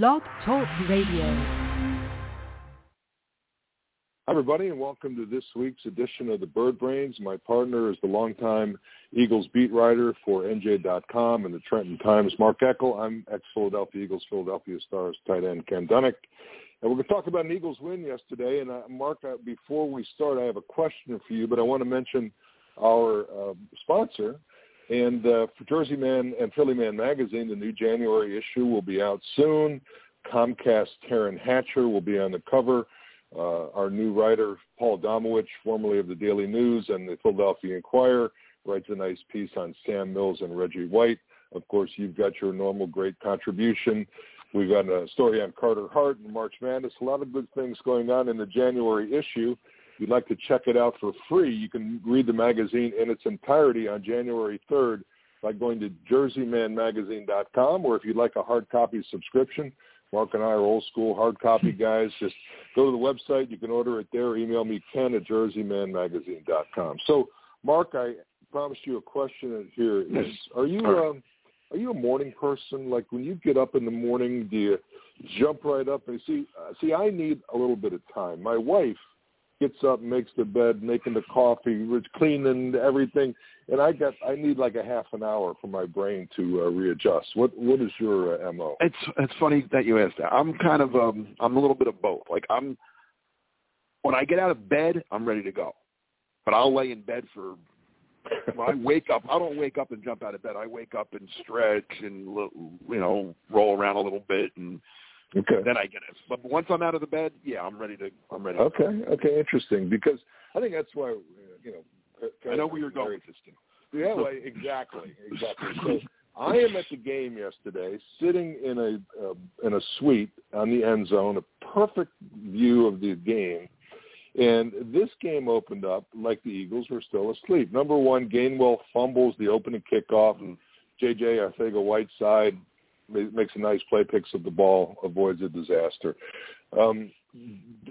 Blog Talk Radio. Hi, everybody, and welcome to this week's edition of the Bird Brains. My partner is the longtime Eagles beat writer for NJ.com and the Trenton Times, Mark Eckel. I'm ex-Philadelphia Eagles, Philadelphia Stars tight end Ken Dunek. And we're going to talk about an Eagles win yesterday. And uh, Mark, uh, before we start, I have a question for you, but I want to mention our uh, sponsor. And uh, for Jersey Man and Philly Man magazine, the new January issue will be out soon. Comcast Taryn Hatcher will be on the cover. Uh, our new writer, Paul Domowitch, formerly of the Daily News and the Philadelphia Inquirer, writes a nice piece on Sam Mills and Reggie White. Of course, you've got your normal great contribution. We've got a story on Carter Hart and March Madness. A lot of good things going on in the January issue. If you'd like to check it out for free, you can read the magazine in its entirety on January 3rd by going to jerseymanmagazine.com, or if you'd like a hard copy subscription, Mark and I are old school hard copy guys. Just go to the website. You can order it there. Email me, Ken at jerseymanmagazine.com. So, Mark, I promised you a question here. Is, are you um, are you a morning person? Like when you get up in the morning, do you jump right up and see? Uh, see, I need a little bit of time. My wife gets up, makes the bed, making the coffee, cleaning everything, and I got I need like a half an hour for my brain to uh, readjust. What what is your uh, mo? It's it's funny that you asked that. I'm kind of um I'm a little bit of both. Like I'm when I get out of bed, I'm ready to go, but I'll lay in bed for. When I wake up, I don't wake up and jump out of bed. I wake up and stretch and you know roll around a little bit and Okay. Then I get it. But once I'm out of the bed, yeah, I'm ready to. I'm ready. Okay. Okay. Interesting. Because I think that's why you know. I know where you're going with this. Yeah. Well, exactly. Exactly. So I am at the game yesterday, sitting in a uh, in a suite on the end zone, a perfect view of the game. And this game opened up like the Eagles were still asleep. Number one, Gainwell fumbles the opening kickoff, and J.J. Arcega-Whiteside makes a nice play, picks up the ball, avoids a disaster. Um,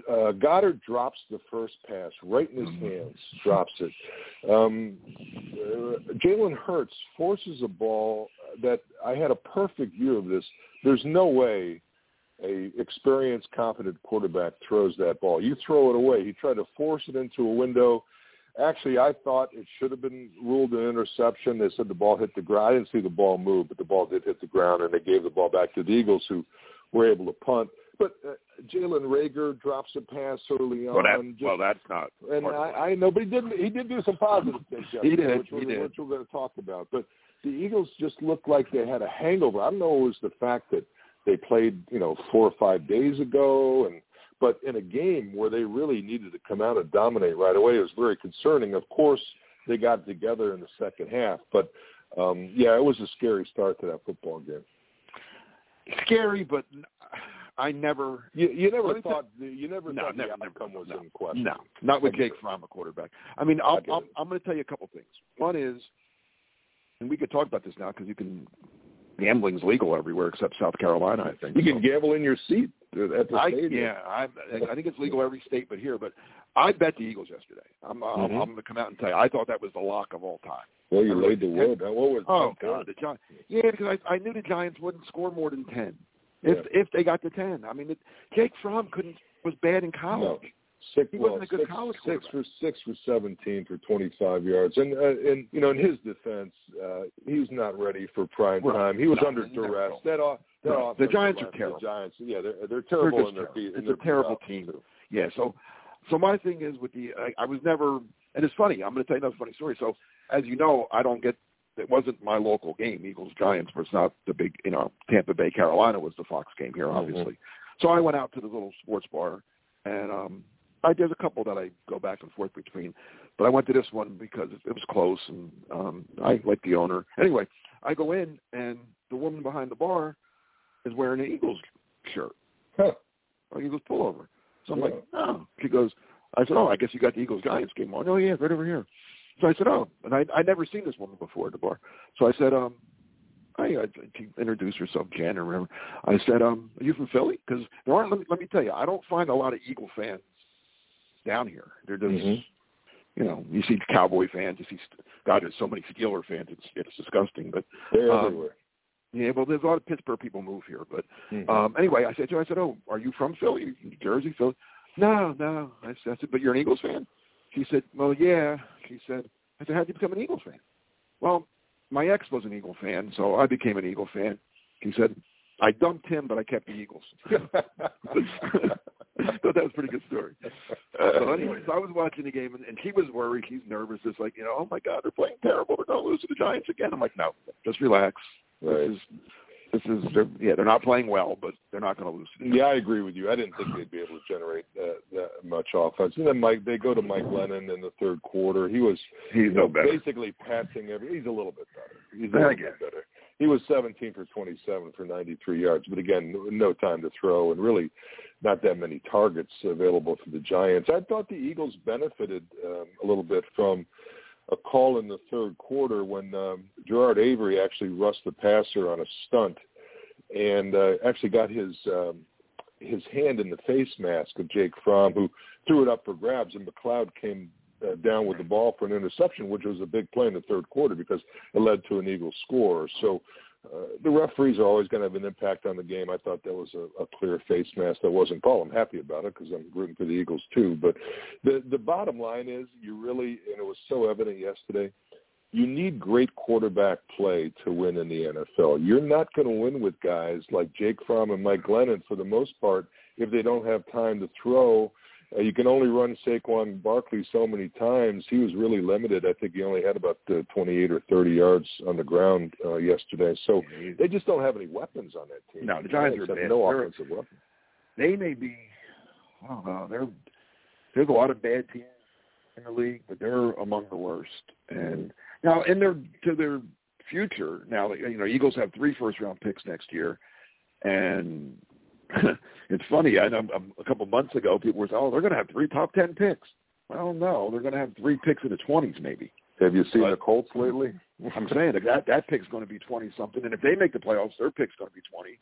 uh, Goedert drops the first pass right in his mm-hmm. hands, drops it. Um, uh, Jalen Hurts forces a ball that I had a perfect view of this. There's no way a experienced, confident quarterback throws that ball. You throw it away. He tried to force it into a window. Actually, I thought it should have been ruled an interception. They said the ball hit the ground. I didn't see the ball move, but the ball did hit the ground, and they gave the ball back to the Eagles, who were able to punt. But uh, Jalen Reagor drops a pass early on. Well, that, just, well that's not. And I, I know, but he did. He did do some positive things. he did. Which, he did. Which we're going to talk about. But the Eagles just looked like they had a hangover. I don't know. It was the fact that they played, you know, four or five days ago, and but in a game where they really needed to come out and dominate right away, it was very concerning. Of course, they got together in the second half, but um, yeah, it was a scary start to that football game. Scary, but I never. You, you never thought you never no, thought never, the outcome never, was no, in question. No, not with Jake Fromm, a quarterback. I mean, I'll, I'll, I'm going to tell you a couple things. One is, and we could talk about this now because you can gambling's legal everywhere except South Carolina. I think you can gamble in your seat at the I, stadium. Yeah, I, I think it's legal every state but here. But I bet the Eagles yesterday. I'm, mm-hmm. I'm, I'm going to come out and tell you, I thought that was the lock of all time. Well, you laid the wood. What was oh God, the Giants? Yeah, because I, I knew the Giants wouldn't score more than ten if yeah. if they got to ten. I mean, it, Jake Fromm couldn't was bad in college. No. Six, he well, wasn't a good six, college six for six for seventeen for twenty five yards, and uh, and you know in his defense, uh, he's not ready for prime right. time. He was no, under duress. That off, that right. the Giants are terrible. The Giants, yeah, they're they're terrible. They're in their, terrible. In it's a terrible team. Too. Yeah, so so my thing is with the I, I was never, and it's funny. I'm going to tell you another funny story. So as you know, I don't get. It wasn't my local game, Eagles Giants, but it's not the big, you know, Tampa Bay Carolina was the Fox game here, obviously. Mm-hmm. So I went out to the little sports bar, and um I, there's a couple that I go back and forth between, but I went to this one because it, it was close and um, I like the owner. Anyway, I go in and the woman behind the bar is wearing an Eagles shirt, huh. an Eagles pullover. So I'm yeah. like, oh. She goes, I said, oh, I guess you got the Eagles Giants game on. Oh yeah, right over here. So I said, oh, and I I never seen this woman before at the bar. So I said, um, I, I she introduced herself, Jen or whatever. I said, um, are you from Philly? Because there aren't. Let me, let me tell you, I don't find a lot of Eagle fans down here. They're just, mm-hmm. you know, you see Cowboy fans, you see God, there's so many Steeler fans. It's it's disgusting, but they're um, everywhere. Yeah, well, there's a lot of Pittsburgh people move here, but Mhm. um anyway, I said to her, I said, "Oh, are you from Philly, New Jersey, Philly?" No, no. I said, I said, "But you're an Eagles fan?" She said, "Well, yeah." She said, "I said, how'd you become an Eagles fan?" Well, my ex was an Eagle fan, so I became an Eagle fan. He said, "I dumped him, but I kept the Eagles." thought that was a pretty good story. So anyway, so I was watching the game, and, and she was worried. She's nervous. It's like, you know, oh my God, they're playing terrible. They're going to lose to the Giants again. I'm like, no, just relax. Right. This is, this is, they're, yeah, they're not playing well, but they're not going to lose. To Yeah, I agree with you. I didn't think they'd be able to generate that, that much offense. And then Mike, they go to Mike Glennon in the third quarter. He was He's you know, basically passing every. He's a little bit better. He's a little bit better. He was 17 for 27 for 93 yards, but again, no time to throw, and really not that many targets available for the Giants. I thought the Eagles benefited um, a little bit from a call in the third quarter when um, Genard Avery actually rushed the passer on a stunt and uh, actually got his um, his hand in the face mask of Jake Fromm, who threw it up for grabs, and McLeod came uh, down with the ball for an interception, which was a big play in the third quarter because it led to an Eagles score. So uh, the referees are always going to have an impact on the game. I thought that was a, a clear face mask that wasn't called. I'm happy about it because I'm rooting for the Eagles too. But the the bottom line is, you really, and it was so evident yesterday. You need great quarterback play to win in the NFL. You're not going to win with guys like Jake Fromm and Mike Glennon for the most part if they don't have time to throw uh, you can only run Saquon Barkley so many times. He was really limited. I think he only had about uh, 28 or 30 yards on the ground uh, yesterday. So they just don't have any weapons on that team. No, the Giants are have bad. no They're- offensive weapons. they may be. I don't know. They're there's a lot of bad teams in the league, but they're among the worst. And now, in their to their future, now that, you know Eagles have three first round picks next year, and it's funny. I know um, a couple months ago, people were saying, "Oh, they're going to have three top ten picks." Well, no, they're going to have three picks in the twenties, maybe. Have you seen But- the Colts lately? I'm saying that that, pick's going to be twenty something, and if they make the playoffs, their pick's going to be twenty.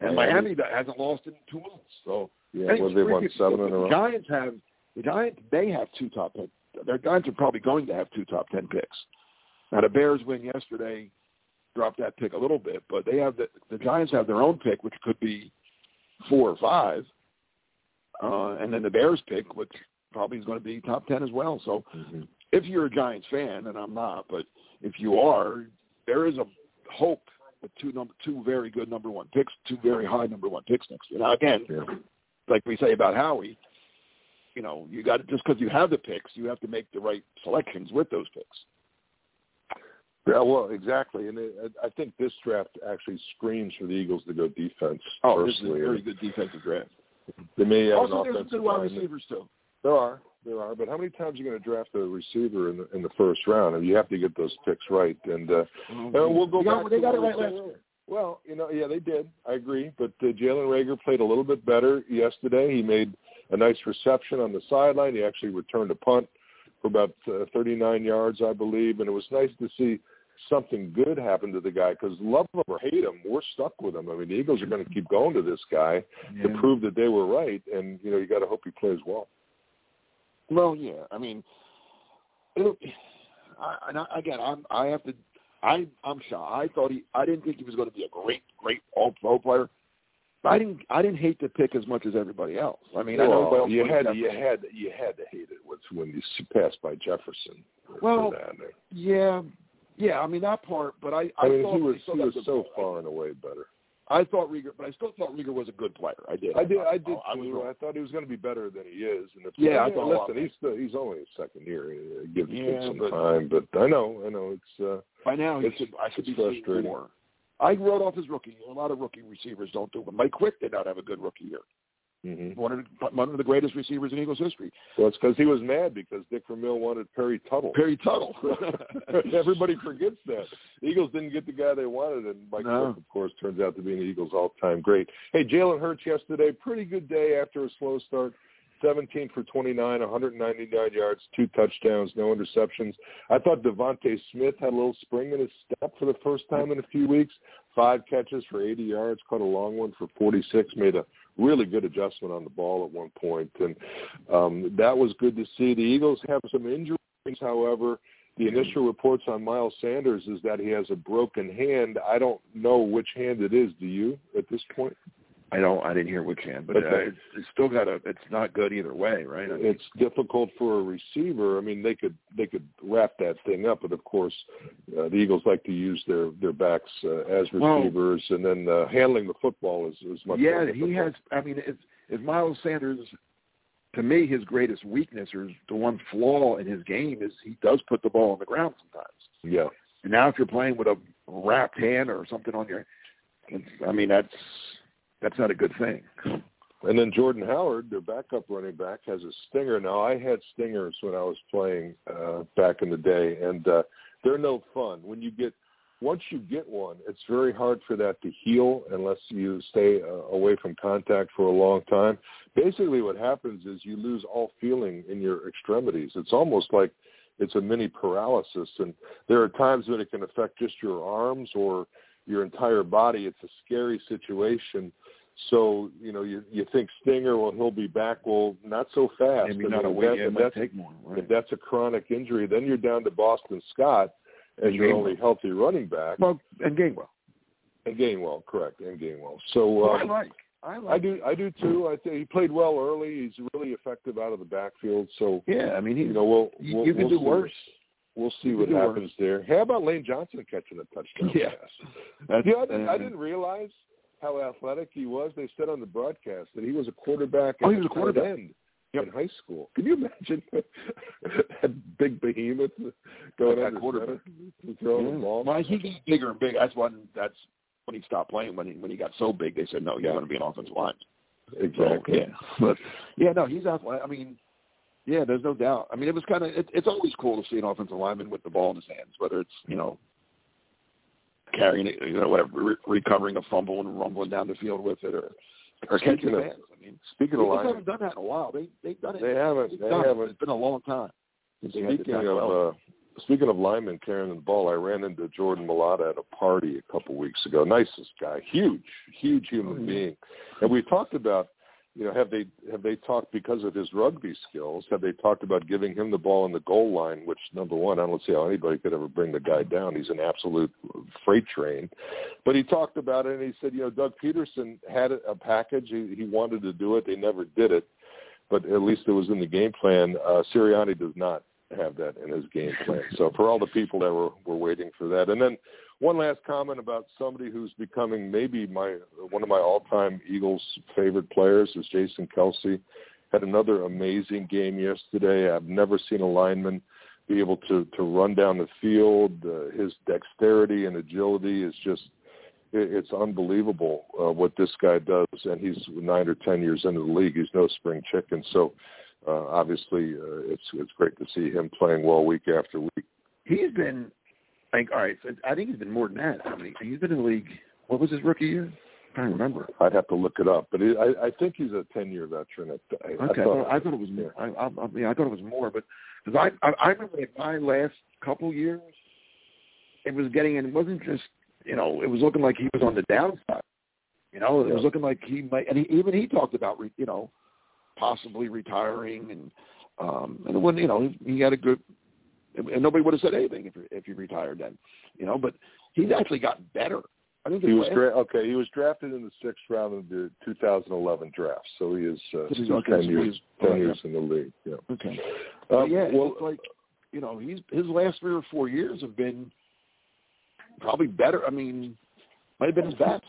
And Miami- Miami hasn't lost in two months, so Yeah, Anyway, well, they won seven in a the row. Giants have the Giants may have two top ten. Their Giants are probably going to have two top ten picks. Now the Bears win yesterday, dropped that pick a little bit, but they have the the Giants have their own pick, which could be four or five, uh, and then the Bears pick, which probably is going to be top ten as well. So Mhm. if you're a Giants fan, and I'm not, but if you are, there is a hope with two number two very good number one picks, two very high number one picks next year. Now again, Yeah. like we say about Howie, you know, you got it just because you have the picks, you have to make the right selections with those picks. Yeah, well, exactly, and it, I think this draft actually screams for the Eagles to go defense. Oh, this is a very good defensive draft. They may have Also, an there's some good wide receivers too. There are, there are, but how many times are you going to draft a receiver in the in the first round? And you have to get those picks right. And uh, and we'll go They got- back. they to got it right last year. Well, you know, yeah, they did. I agree. But uh, Jalen Reagor played a little bit better yesterday. He made a nice reception on the sideline. He actually returned a punt for about uh, 39 yards, I believe, and it was nice to see something good happen to the guy because love him or hate him, we're stuck with him. I mean, the Eagles are going to keep going to this guy to prove that they were right, and you know, you got to hope he plays well. Well, yeah. I mean, it'll, I, and I, again, I'm, I have to. I, I'm shocked. I thought he. I didn't think he was going to be a great, great all-pro player. But I didn't. I didn't hate the pick as much as everybody else. I mean, I know well, well, you had you had you had to hate it was when you passed by Jefferson. Well. Yeah, yeah. I mean that part, but I. I, I mean, thought he was he was so play. far and away better. I thought Reagor, but I still thought Reagor was a good player. I did. I did. I did I too. wrong. I thought he was going to be better than he is. And if, Yeah, I thought lot listen, he's still, he's only a second year. Uh, Give the kid some but- time. But I know, I know it's. uh By now, he It's- should, I should be frustrating. more. I wrote off his rookie. A lot of rookie receivers don't do it. Mike Quick did not have a good rookie year. Mhm. One of the, one of the greatest receivers in Eagles history. Well, it's because he was mad because Dick Vermeil wanted Perry Tuttle. Perry Tuttle. Everybody forgets that. The Eagles didn't get the guy they wanted, and Mike No. Quick, of course, turns out to be an Eagles all-time great. Hey, Jalen Hurts yesterday, pretty good day after a slow start. 17 for 29, 199 yards, two touchdowns, no interceptions. I thought DeVonta Smith had a little spring in his step for the first time in a few weeks. Five catches for 80 yards, caught a long one for 46, made a really good adjustment on the ball at one point, and um, that was good to see. The Eagles have some injuries, however. the initial reports on Miles Sanders is that he has a broken hand. I don't know which hand it is. Do you at this point? I don't. I didn't hear which hand, but uh, it's, it's still got a. It's not good either way, right? I mean, it's difficult for a receiver. I mean, they could they could wrap that thing up, but of course, uh, the Eagles like to use their their backs uh, as receivers, well, and then uh, handling the football is is much. Yeah, he has. I mean, if, if Miles Sanders, to me, his greatest weakness or the one flaw in his game is he does put the ball on the ground sometimes. Yeah. And now, if you're playing with a wrapped hand or something on your, it's, I mean, that's that's not a good thing. And then Jordan Howard, their backup running back, has a stinger. Now I had stingers when I was playing uh, back in the day, and uh, they're no fun. When you get once you get one, it's very hard for that to heal unless you stay uh, away from contact for a long time. Basically, what happens is you lose all feeling in your extremities. It's almost like it's a mini paralysis, and there are times when it can affect just your arms or your entire body. It's a scary situation so you know, you you think Stinger, well, he'll be back. Well, not so fast. Maybe not a week. It might take more. Right. If that's a chronic injury, then you're down to Boston Scott as your only healthy running back. Well, and Gainwell. And Gainwell, correct, and Gainwell. So um, I like. I, like I do. I do too. I think he played well early. He's really effective out of the backfield. So yeah, I mean, he, you know, we'll, we'll you can we'll do worse. We'll see what happens there. How about Lane Johnson catching a touchdown yeah. pass? Yeah, I didn't, I didn't realize how athletic he was. They said on the broadcast that he was a quarterback. Oh, he was a quarterback end yep. in high school. Can you imagine that big behemoth going that quarterback throwing yeah. the ball? Well, he got bigger and big. That's when that's when he stopped playing. When he when he got so big, they said no, you're going to be an offensive line. Exactly. So, yeah, but yeah, no, he's athletic. I mean, yeah, there's no doubt. I mean, it was kind of it, it's always cool to see an offensive lineman with the ball in his hands, whether it's you know carrying it, you know, whatever, re- recovering a fumble and rumbling down the field with it, or or catching fans. I mean, speaking of linemen, haven't done that in a while. They they've done it. They haven't. They haven't. It. It's been a long time. Speaking of well. uh, speaking of linemen carrying the ball, I ran into Jordan Mailata at a party a couple weeks ago. Nicest guy, huge, huge human mm-hmm. being, and we talked about you know, have they have they talked because of his rugby skills? Have they talked about giving him the ball in the goal line? Which number one, I don't see how anybody could ever bring the guy down. He's an absolute freight train. But he talked about it, and he said, you know, Doug Pederson had a package. He, he wanted to do it. They never did it, but at least it was in the game plan. Uh, Sirianni does not have that in his game plan. So for all the people that were were waiting for that, and then one last comment about somebody who's becoming maybe my one of my all-time Eagles favorite players is Jason Kelce. Had another amazing game yesterday. I've never seen a lineman be able to to run down the field. Uh, his dexterity and agility is just it, it's unbelievable uh, what this guy does. And he's nine or ten years into the league. He's no spring chicken. So uh, obviously, uh, it's it's great to see him playing well week after week. He's been like, all right, so I think he's been more than that. How many? He's been in the league. What was his rookie year? I can't remember. I'd have to look it up, but it, I, I think he's a ten-year veteran. I, okay, I thought, I thought it was more. I, I, I mean, I thought it was more, but because I, I, I remember in my last couple years, it was getting, and it wasn't just, you know, it was looking like he was on the downside. You know, it yeah. was looking like he might, and he, even he talked about, you know, possibly retiring, and um, and when you know he had a good and nobody would have said anything if if he retired then, you know. But he's actually gotten better. I think he was dra- okay. He was drafted in the sixth round of the 2011 draft, so he is uh, he's okay, ten years ten years in the league. Yeah. Okay. Uh, yeah. Well, like you know, he's his last three or four years have been probably better. I mean, might have been his best.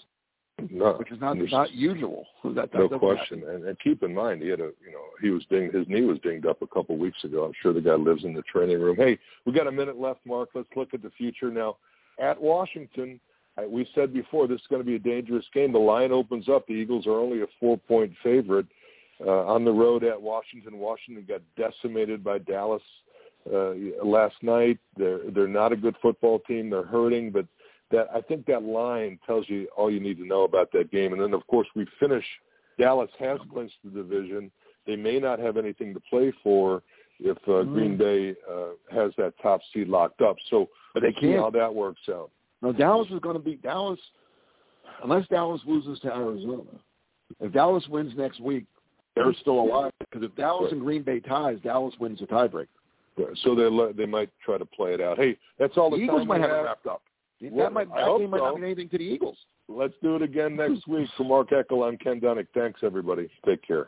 No, which is not not usual. That, that no question. And, and keep in mind, he had a you know he was dinged. His knee was dinged up a couple of weeks ago. I'm sure the guy lives in the training room. Hey, we got a minute left, Mark. Let's look at the future now. At Washington, we said before this is going to be a dangerous game. The line opens up. The Eagles are only a four-point favorite uh, on the road at Washington. Washington got decimated by Dallas uh, last night. They're they're not a good football team. They're hurting, but that I think that line tells you all you need to know about that game. And then of course we finish. Dallas has clinched the division. They may not have anything to play for if uh, mm. Green Bay uh, has that top seed locked up. So but they can't. how that works out. No, Dallas is going to beat Dallas unless Dallas loses to Arizona. If Dallas wins next week, they're still alive. Because if Dallas and Green Bay ties, Dallas wins the tiebreaker. So they they might try to play it out. Hey, that's all the, the Eagles time might have it wrapped up. Well, that might, I that game might so. not mean anything to the Eagles. Let's do it again next week. For Mark Eckel, I'm Ken Dunek. Thanks, everybody. Take care.